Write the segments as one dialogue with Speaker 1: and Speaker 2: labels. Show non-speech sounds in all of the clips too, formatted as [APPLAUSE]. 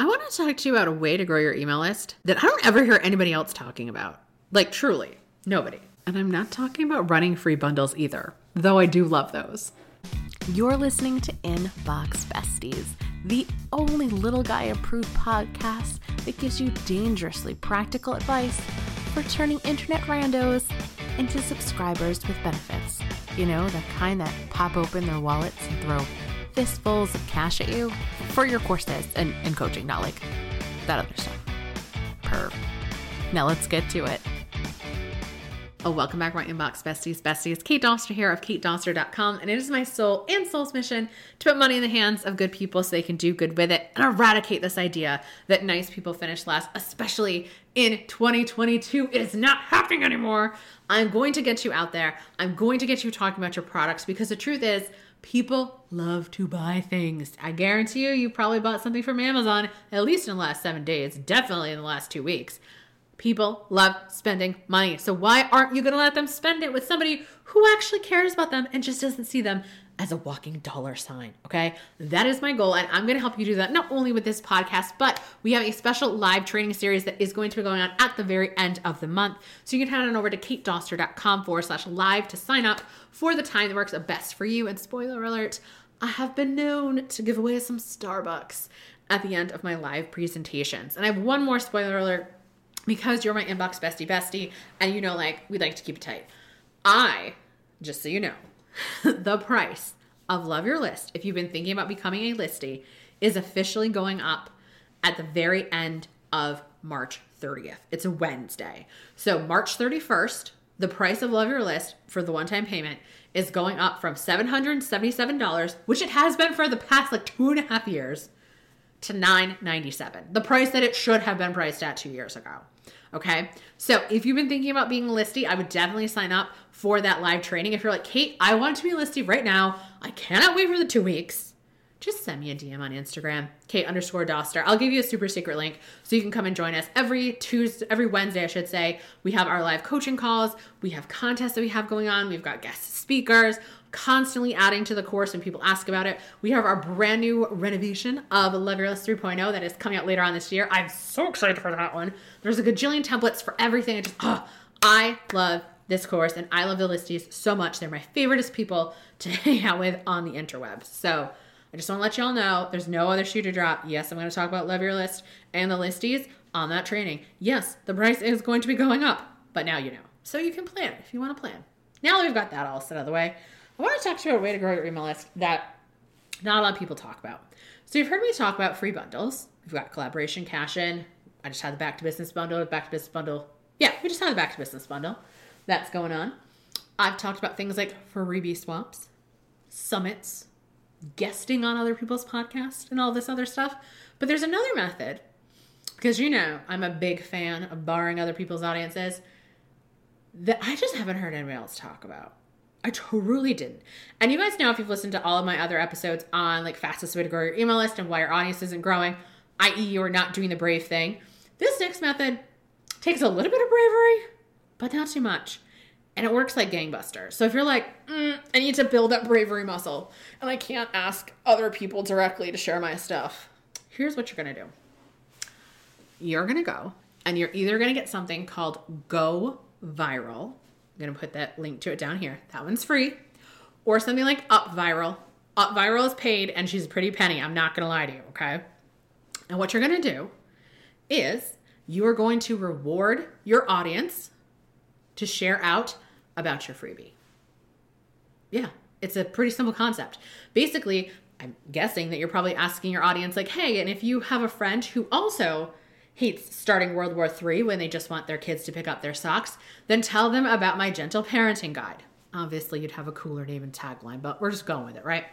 Speaker 1: I want to talk to you about a way to grow your email list that I don't ever hear anybody else talking about. Like, truly, nobody. And I'm not talking about running free bundles either, though I do love those.
Speaker 2: You're listening to Inbox Besties, the only little guy approved podcast that gives you dangerously practical advice for turning internet randos into subscribers with benefits. You know, the kind that pop open their wallets and throw fistfuls of cash at you for your courses and, and coaching, not like that other stuff. Perv. Now let's get to it.
Speaker 1: Oh, welcome back, my inbox besties. Besties, Kate Doster here of katedoster.com, and it is my soul and soul's mission to put money in the hands of good people so they can do good with it and eradicate this idea that nice people finish last, especially in 2022. It is not happening anymore. I'm going to get you out there. I'm going to get you talking about your products because the truth is, people love to buy things. I guarantee you, you probably bought something from Amazon at least in the last seven days, definitely in the last two weeks. People love spending money. So why aren't you going to let them spend it with somebody who actually cares about them and just doesn't see them as a walking dollar sign? Okay. That is my goal. And I'm going to help you do that not only with this podcast, but we have a special live training series that is going to be going on at the very end of the month. So you can head on over to katedoster.com forward slash live to sign up for the time that works best for you. And spoiler alert, I have been known to give away some Starbucks at the end of my live presentations. And I have one more spoiler alert because you're my inbox bestie bestie and you know like we like to keep it tight i just so you know [LAUGHS] the price of love your list if you've been thinking about becoming a listie is officially going up at the very end of march 30th it's a wednesday. So march 31st the price of love your list for the one-time payment is going up from $777 which it has been for the past like two and a half years to 997, the price that it should have been priced at two years ago okay so if you've been thinking about being listy, i would definitely sign up for that live training if you're like kate i want to be listy right now i cannot wait for the two weeks just send me a DM on Instagram, Kate underscore Doster. I'll give you a super secret link so you can come and join us every Tuesday, every Wednesday, I should say. We have our live coaching calls. We have contests that we have going on. We've got guest speakers constantly adding to the course when people ask about it. We have our brand new renovation of List 3.0 that is coming out later on this year. I'm so excited for that one. There's a gajillion templates for everything. I just, oh, I love this course and I love the listies so much. They're my favoriteest people to [LAUGHS] hang out with on the interwebs. So, I just want to let y'all know there's no other shoe to drop. Yes, I'm going to talk about Love Your List and the listies on that training. Yes, the price is going to be going up, but now you know. So you can plan if you want to plan. Now that we've got that all set out of the way, I want to talk to you about a way to grow your email list that not a lot of people talk about. So you've heard me talk about free bundles. We've got collaboration cash in. I just had the back to business bundle, back to business bundle. Yeah, we just had the back to business bundle. That's going on. I've talked about things like freebie swaps, summits, guesting on other people's podcasts and all this other stuff. But there's another method because you know I'm a big fan of borrowing other people's audiences that I just haven't heard anybody else talk about. I truly didn't. And you guys know if you've listened to all of my other episodes on like fastest way to grow your email list and why your audience isn't growing, i.e., you're not doing the brave thing. This next method takes a little bit of bravery, but not too much and it works like gangbusters. So if you're like, mm, I need to build that bravery muscle, and I can't ask other people directly to share my stuff, here's what you're gonna do. You're gonna go, and you're either gonna get something called Go Viral. I'm gonna put that link to it down here. That one's free, or something like Up Viral. Up Viral is paid, and she's a pretty penny. I'm not gonna lie to you, okay? And what you're gonna do is you are going to reward your audience to share out about your freebie. Yeah, it's a pretty simple concept. Basically, I'm guessing that you're probably asking your audience, like, hey, and if you have a friend who also hates starting World War III when they just want their kids to pick up their socks, then tell them about my gentle parenting guide. Obviously, you'd have a cooler name and tagline, but we're just going with it, right?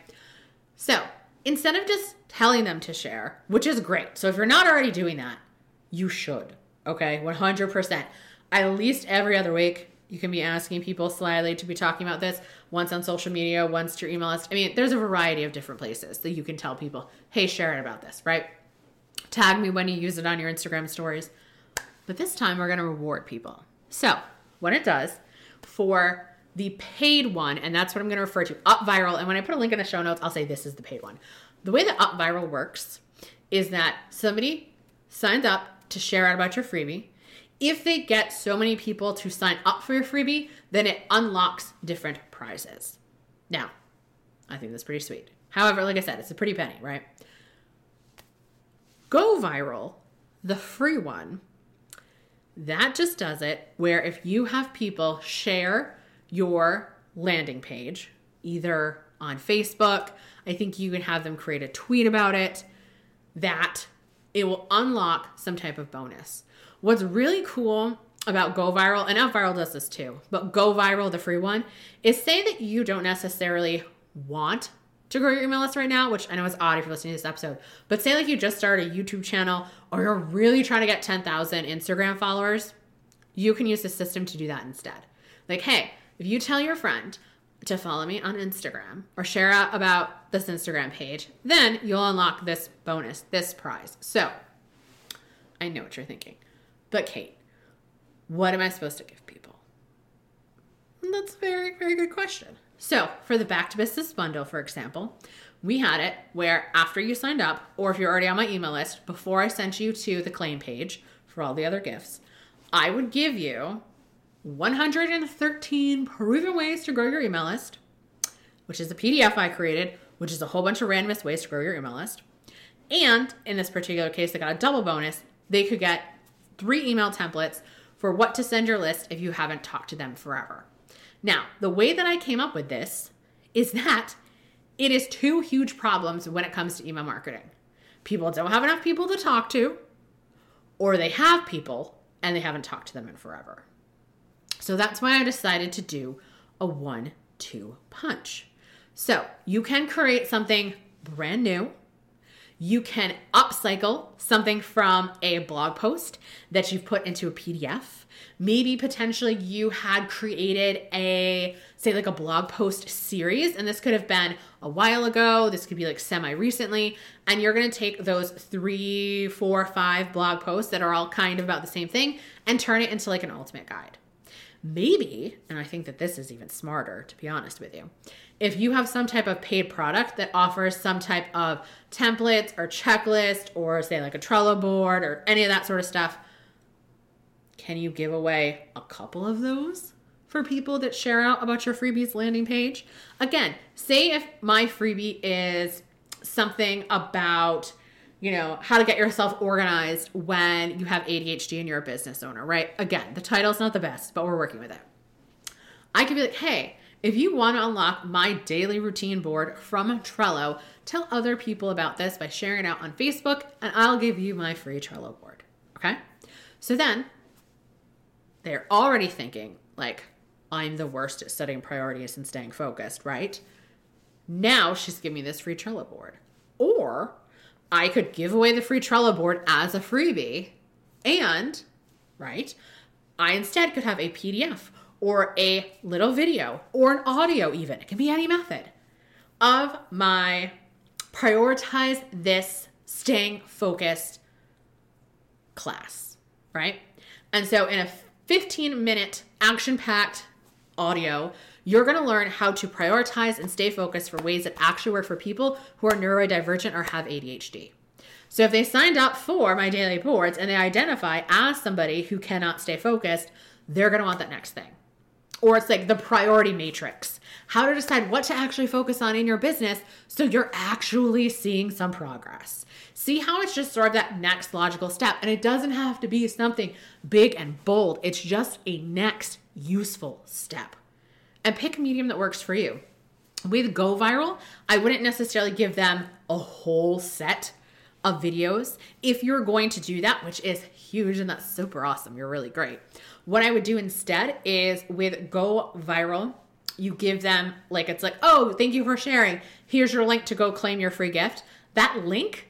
Speaker 1: So instead of just telling them to share, which is great. So if you're not already doing that, you should. Okay, 100% at least every other week you can be asking people slyly to be talking about this once on social media once to your email list i mean there's a variety of different places that you can tell people hey share it about this right tag me when you use it on your instagram stories but this time we're going to reward people so what it does for the paid one and that's what i'm going to refer to up viral and when i put a link in the show notes i'll say this is the paid one the way that up viral works is that somebody signs up to share out about your freebie. If they get so many people to sign up for your freebie, then it unlocks different prizes. Now, I think that's pretty sweet. However, like I said, it's a pretty penny, right? Go Viral, the free one, that just does it where if you have people share your landing page, either on Facebook, I think you can have them create a tweet about it, that it will unlock some type of bonus. What's really cool about Go Viral, and Viral does this too, but Go Viral, the free one, is say that you don't necessarily want to grow your email list right now, which I know is odd if you're listening to this episode, but say like you just started a YouTube channel or you're really trying to get 10,000 Instagram followers, you can use the system to do that instead. Like, hey, if you tell your friend to follow me on Instagram or share out about this Instagram page, then you'll unlock this bonus, this prize. So I know what you're thinking. But Kate, what am I supposed to give people? That's a very, very good question. So, for the Back to Business bundle, for example, we had it where after you signed up, or if you're already on my email list, before I sent you to the claim page for all the other gifts, I would give you 113 proven ways to grow your email list, which is a PDF I created, which is a whole bunch of randomest ways to grow your email list. And in this particular case, they got a double bonus. They could get three email templates for what to send your list if you haven't talked to them forever. Now, the way that I came up with this is that it is two huge problems when it comes to email marketing. People don't have enough people to talk to, or they have people and they haven't talked to them in forever. So that's why I decided to do a one two punch. So you can create something brand new you can upcycle something from a blog post that you've put into a PDF. Maybe potentially you had created a, say, like a blog post series, and this could have been a while ago. This could be like semi recently. And you're to take those three, four, five blog posts that are all kind of about the same thing and turn it into like an ultimate guide. Maybe, and I think that this is even smarter, to be honest with you, if you have some type of paid product that offers some type of templates or checklist or say like a Trello board or any of that sort of stuff, can you give away a couple of those for people that share out about your freebies landing page? Again, say if my freebie is something about you know, how to get yourself organized when you have ADHD and you're a business owner, right? Again, the title's not the best, but we're working with it. I could be like, hey, if you want to unlock my daily routine board from Trello, tell other people about this by sharing it out on Facebook, and I'll give you my free Trello board. Okay? So then they're already thinking, like, I'm the worst at setting priorities and staying focused, right? Now she's giving me this free Trello board. Or I could give away the free Trello board as a freebie, and, right, I instead could have a PDF or a little video or an audio, even. It can be any method of my prioritize this staying focused class, right? And so, in a 15 minute action packed audio, you're going to learn how to prioritize and stay focused for ways that actually work for people who are neurodivergent or have ADHD. So if they signed up for my daily boards and they identify as somebody who cannot stay focused, they're going to want that next thing. Or it's like the priority matrix. How to decide what to actually focus on in your business so you're actually seeing some progress. See how it's just sort of that next logical step and it doesn't have to be something big and bold. It's just a next useful step and pick a medium that works for you with go viral i wouldn't necessarily give them a whole set of videos if you're going to do that which is huge and that's super awesome you're really great what I would do instead is with Go Viral, you give them like it's like, "Oh, thank you for sharing. Here's your link to go claim your free gift." That link,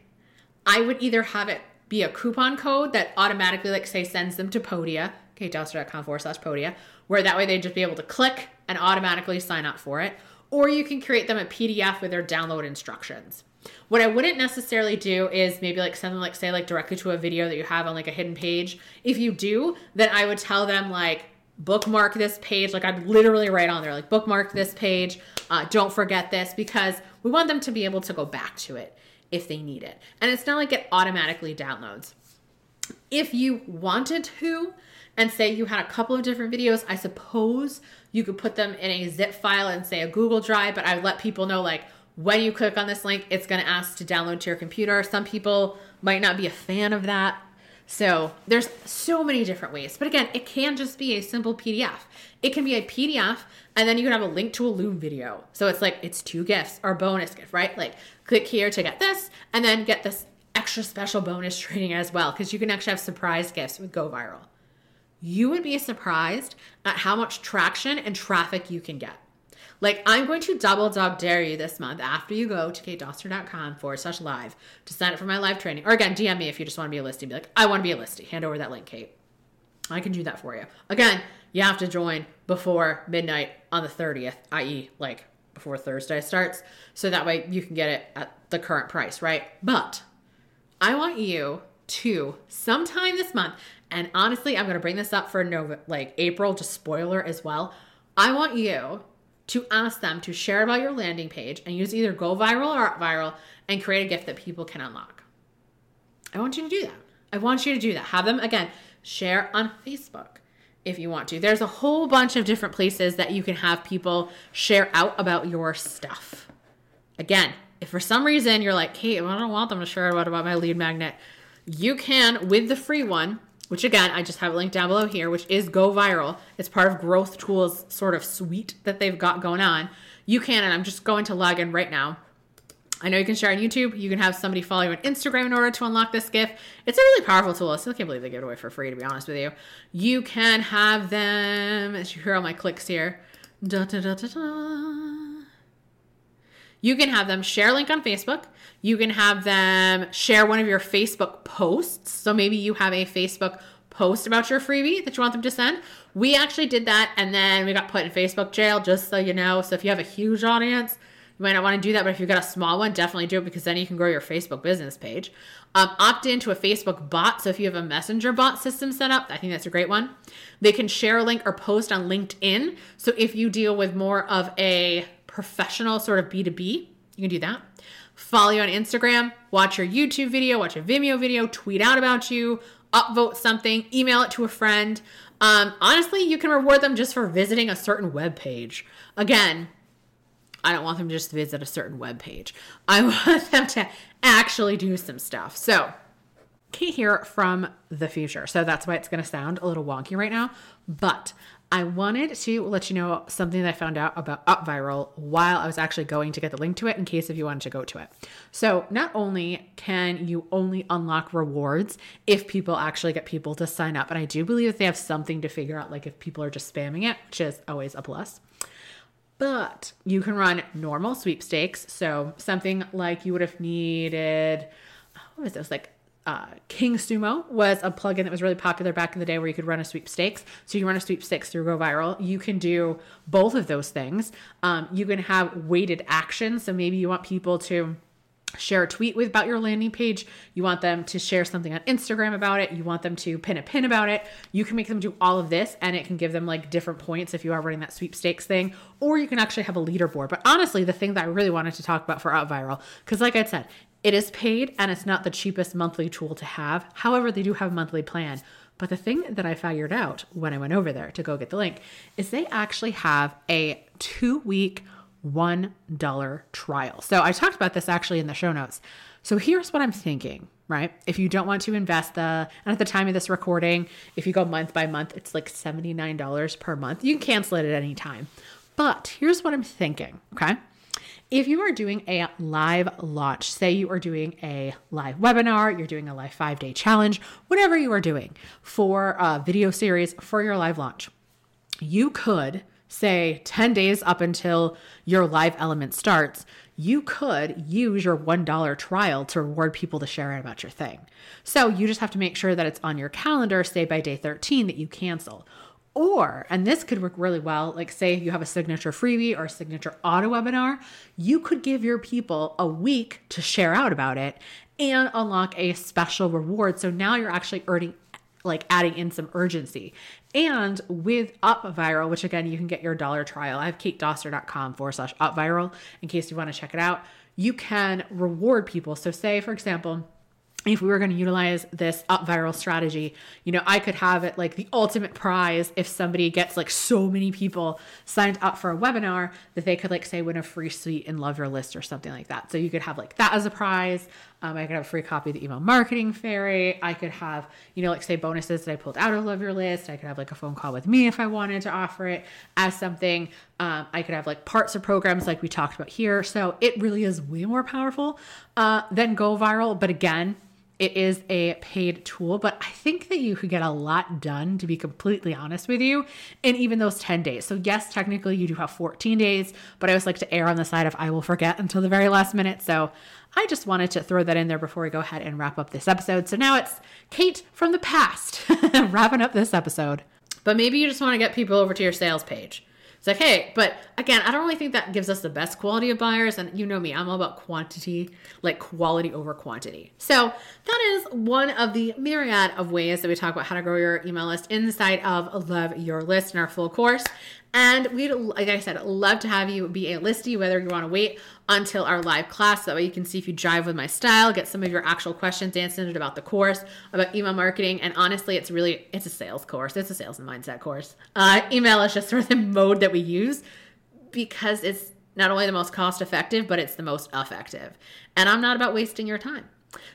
Speaker 1: I would either have it be a coupon code that automatically like say sends them to Podia, katedoster.com forward slash Podia, where that way they'd just be able to click and automatically sign up for it. Or you can create them a PDF with their download instructions. What I wouldn't necessarily do is maybe like something like say like directly to a video that you have on like a hidden page. If you do, then I would tell them like bookmark this page. Like I'd literally write on there like bookmark this page. Uh, don't forget this because we want them to be able to go back to it. if they need it. And it's not like it automatically downloads. If you wanted to, and say you had a couple of different videos, I suppose you could put them in a zip file and say a Google Drive, but I let people know like when you click on this link, it's going to ask to download to your computer. Some people might not be a fan of that. So there's so many different ways. But again, it can just be a simple PDF. It can be a PDF and then you can have a link to a Loom video. So it's like it's two gifts or bonus gift, right? Like click here to get this and then get this extra special bonus training as well because you can actually have surprise gifts with Go Viral. You would be surprised at how much traction and traffic you can get. Like, I'm going to double dog dare you this month after you go to katedoster.com forward slash live to sign up for my live training. Or again, DM me if you just want to be a listie. Be like, I want to be a listie. Hand over that link, Kate. I can do that for you. Again, you have to join before midnight on the 30th, i.e., like before Thursday starts. So that way you can get it at the current price, right? But I want you to sometime this month, and honestly, I'm going to bring this up for Nova, like April, just spoiler as well. I want you to ask them to share about your landing page and use either Go Viral or Viral and create a gift that people can unlock. I want you to do that. I want you to do that. Have them, again, share on Facebook if you want to. There's a whole bunch of different places that you can have people share out about your stuff. Again, if for some reason you're like, Kate, I don't want them to share out about my lead magnet, you can, with the free one, which again, I just have a link down below here, which is Go Viral. It's part of Growth Tools sort of suite that they've got going on. You can, and I'm just going to log in right now. I know you can share on YouTube. You can have somebody follow you on Instagram in order to unlock this gift. It's a really powerful tool. I still can't believe they give it away for free, to be honest with you. You can have them, as you hear all my clicks here. Da, da, da, you can have them share a link on Facebook. You can have them share one of your Facebook posts. So maybe you have a Facebook post about your freebie that you want them to send. We actually did that and then we got put in Facebook jail, just so you know. So if you have a huge audience, you might not want to do that, but if you've got a small one, definitely do it because then you can grow your Facebook business page. Um, opt into a Facebook bot. So if you have a messenger bot system set up, I think that's a great one. They can share a link or post on LinkedIn. So if you deal with more of a professional sort of B2B, you can do that. Follow you on Instagram, watch your YouTube video, watch a Vimeo video, tweet out about you, upvote something, email it to a friend. Um, honestly, you can reward them just for visiting a certain web page. Again, I don't want them to just visit a certain web page. I [LAUGHS] want them to actually do some stuff. So, Kate here from the future. So that's why it's going to sound a little wonky right now, but I wanted to let you know something that I found out about UpViral while I was actually going to get the link to it in case if you wanted to go to it. So, not only can you only unlock rewards if people actually get people to sign up, and I do believe that they have something to figure out, like if people are just spamming it, which is always a plus. But you can run normal sweepstakes. So, something like you would have needed, what was this, like uh, King Sumo was a plugin that was really popular back in the day where you could run a sweepstakes. So you run a sweepstakes through Go Viral. You can do both of those things. Um, you can have weighted actions. So maybe you want people to share a tweet with about your landing page. You want them to share something on Instagram about it. You want them to pin a pin about it. You can make them do all of this and it can give them like different points if you are running that sweepstakes thing, or you can actually have a leaderboard. But honestly, the thing that I really wanted to talk about for Up Viral, because like I said, it is paid and it's not the cheapest monthly tool to have. However, they do have a monthly plan. But the thing that I figured out when I went over there to go get the link is they actually have a two week, $1 trial. So I talked about this actually in the show notes. So here's what I'm thinking, right? If you don't want to invest the, and at the time of this recording, if you go month by month, it's like $79 per month. You can cancel it at any time. But here's what I'm thinking, okay? If you are doing a live launch, say you are doing a live webinar, you're doing a live five day challenge, whatever you are doing for a video series for your live launch, you could say 10 days up until your live element starts, you could use your $1 trial to reward people to share it about your thing. So you just have to make sure that it's on your calendar, say by day 13, that you cancel. Or, and this could work really well, like say you have a signature freebie or a signature auto webinar, you could give your people a week to share out about it and unlock a special reward. So now you're actually earning like adding in some urgency. And with Up Viral, which again, you can get your dollar trial. I have katedoster.com forward slash Up Viral in case you want to check it out. you can reward people. So, say, for example, if we were going to utilize this up viral strategy, you know, I could have it like the ultimate prize if somebody gets like so many people signed up for a webinar that they could like say win a free suite and love your list or something like that. So you could have like that as a prize. Um, I could have a free copy of the email marketing fairy. I could have, you know, like say bonuses that I pulled out of Love Your List. I could have like a phone call with me if I wanted to offer it as something. Um, I could have like parts of programs like we talked about here. So it really is way more powerful uh, than Go Viral. But again, it is a paid tool, but I think that you could get a lot done, to be completely honest with you, in even those 10 days. So, yes, technically you do have 14 days, but I always like to err on the side of I will forget until the very last minute. So, I just wanted to throw that in there before we go ahead and wrap up this episode. So, now it's Kate from the past [LAUGHS] wrapping up this episode. But maybe you just want to get people over to your sales page. It's like, hey, but again, I don't really think that gives us the best quality of buyers. And you know me, I'm all about quantity, like quality over quantity. So that is one of the myriad of ways that we talk about how to grow your email list inside of Love Your List in our full course. And we'd, like I said, love to have you be a listy, whether you want to wait until our live class. That way you can see if you jive with my style, get some of your actual questions answered about the course, about email marketing. And honestly, it's really, it's a sales course. It's a sales and mindset course. Uh, email is just [LAUGHS] sort of the mode that we use because it's not only the most cost effective, but it's the most effective. And I'm not about wasting your time.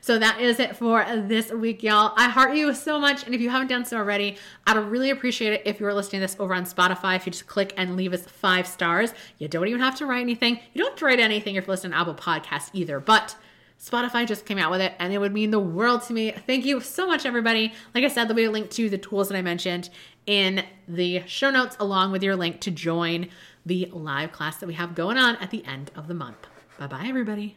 Speaker 1: So that is it for this week, y'all. I heart you so much. And if you haven't done so already, I'd really appreciate it if you were listening to this over on Spotify. If you just click and leave us five stars, you don't even have to write anything. You don't have to write anything if you're listening to Apple Podcasts either. But Spotify just came out with it and it would mean the world to me. Thank you so much, everybody. Like I said, there'll be a link to the tools that I mentioned in the show notes, along with your link to join the live class that we have going on at the end of the month. Bye bye, everybody.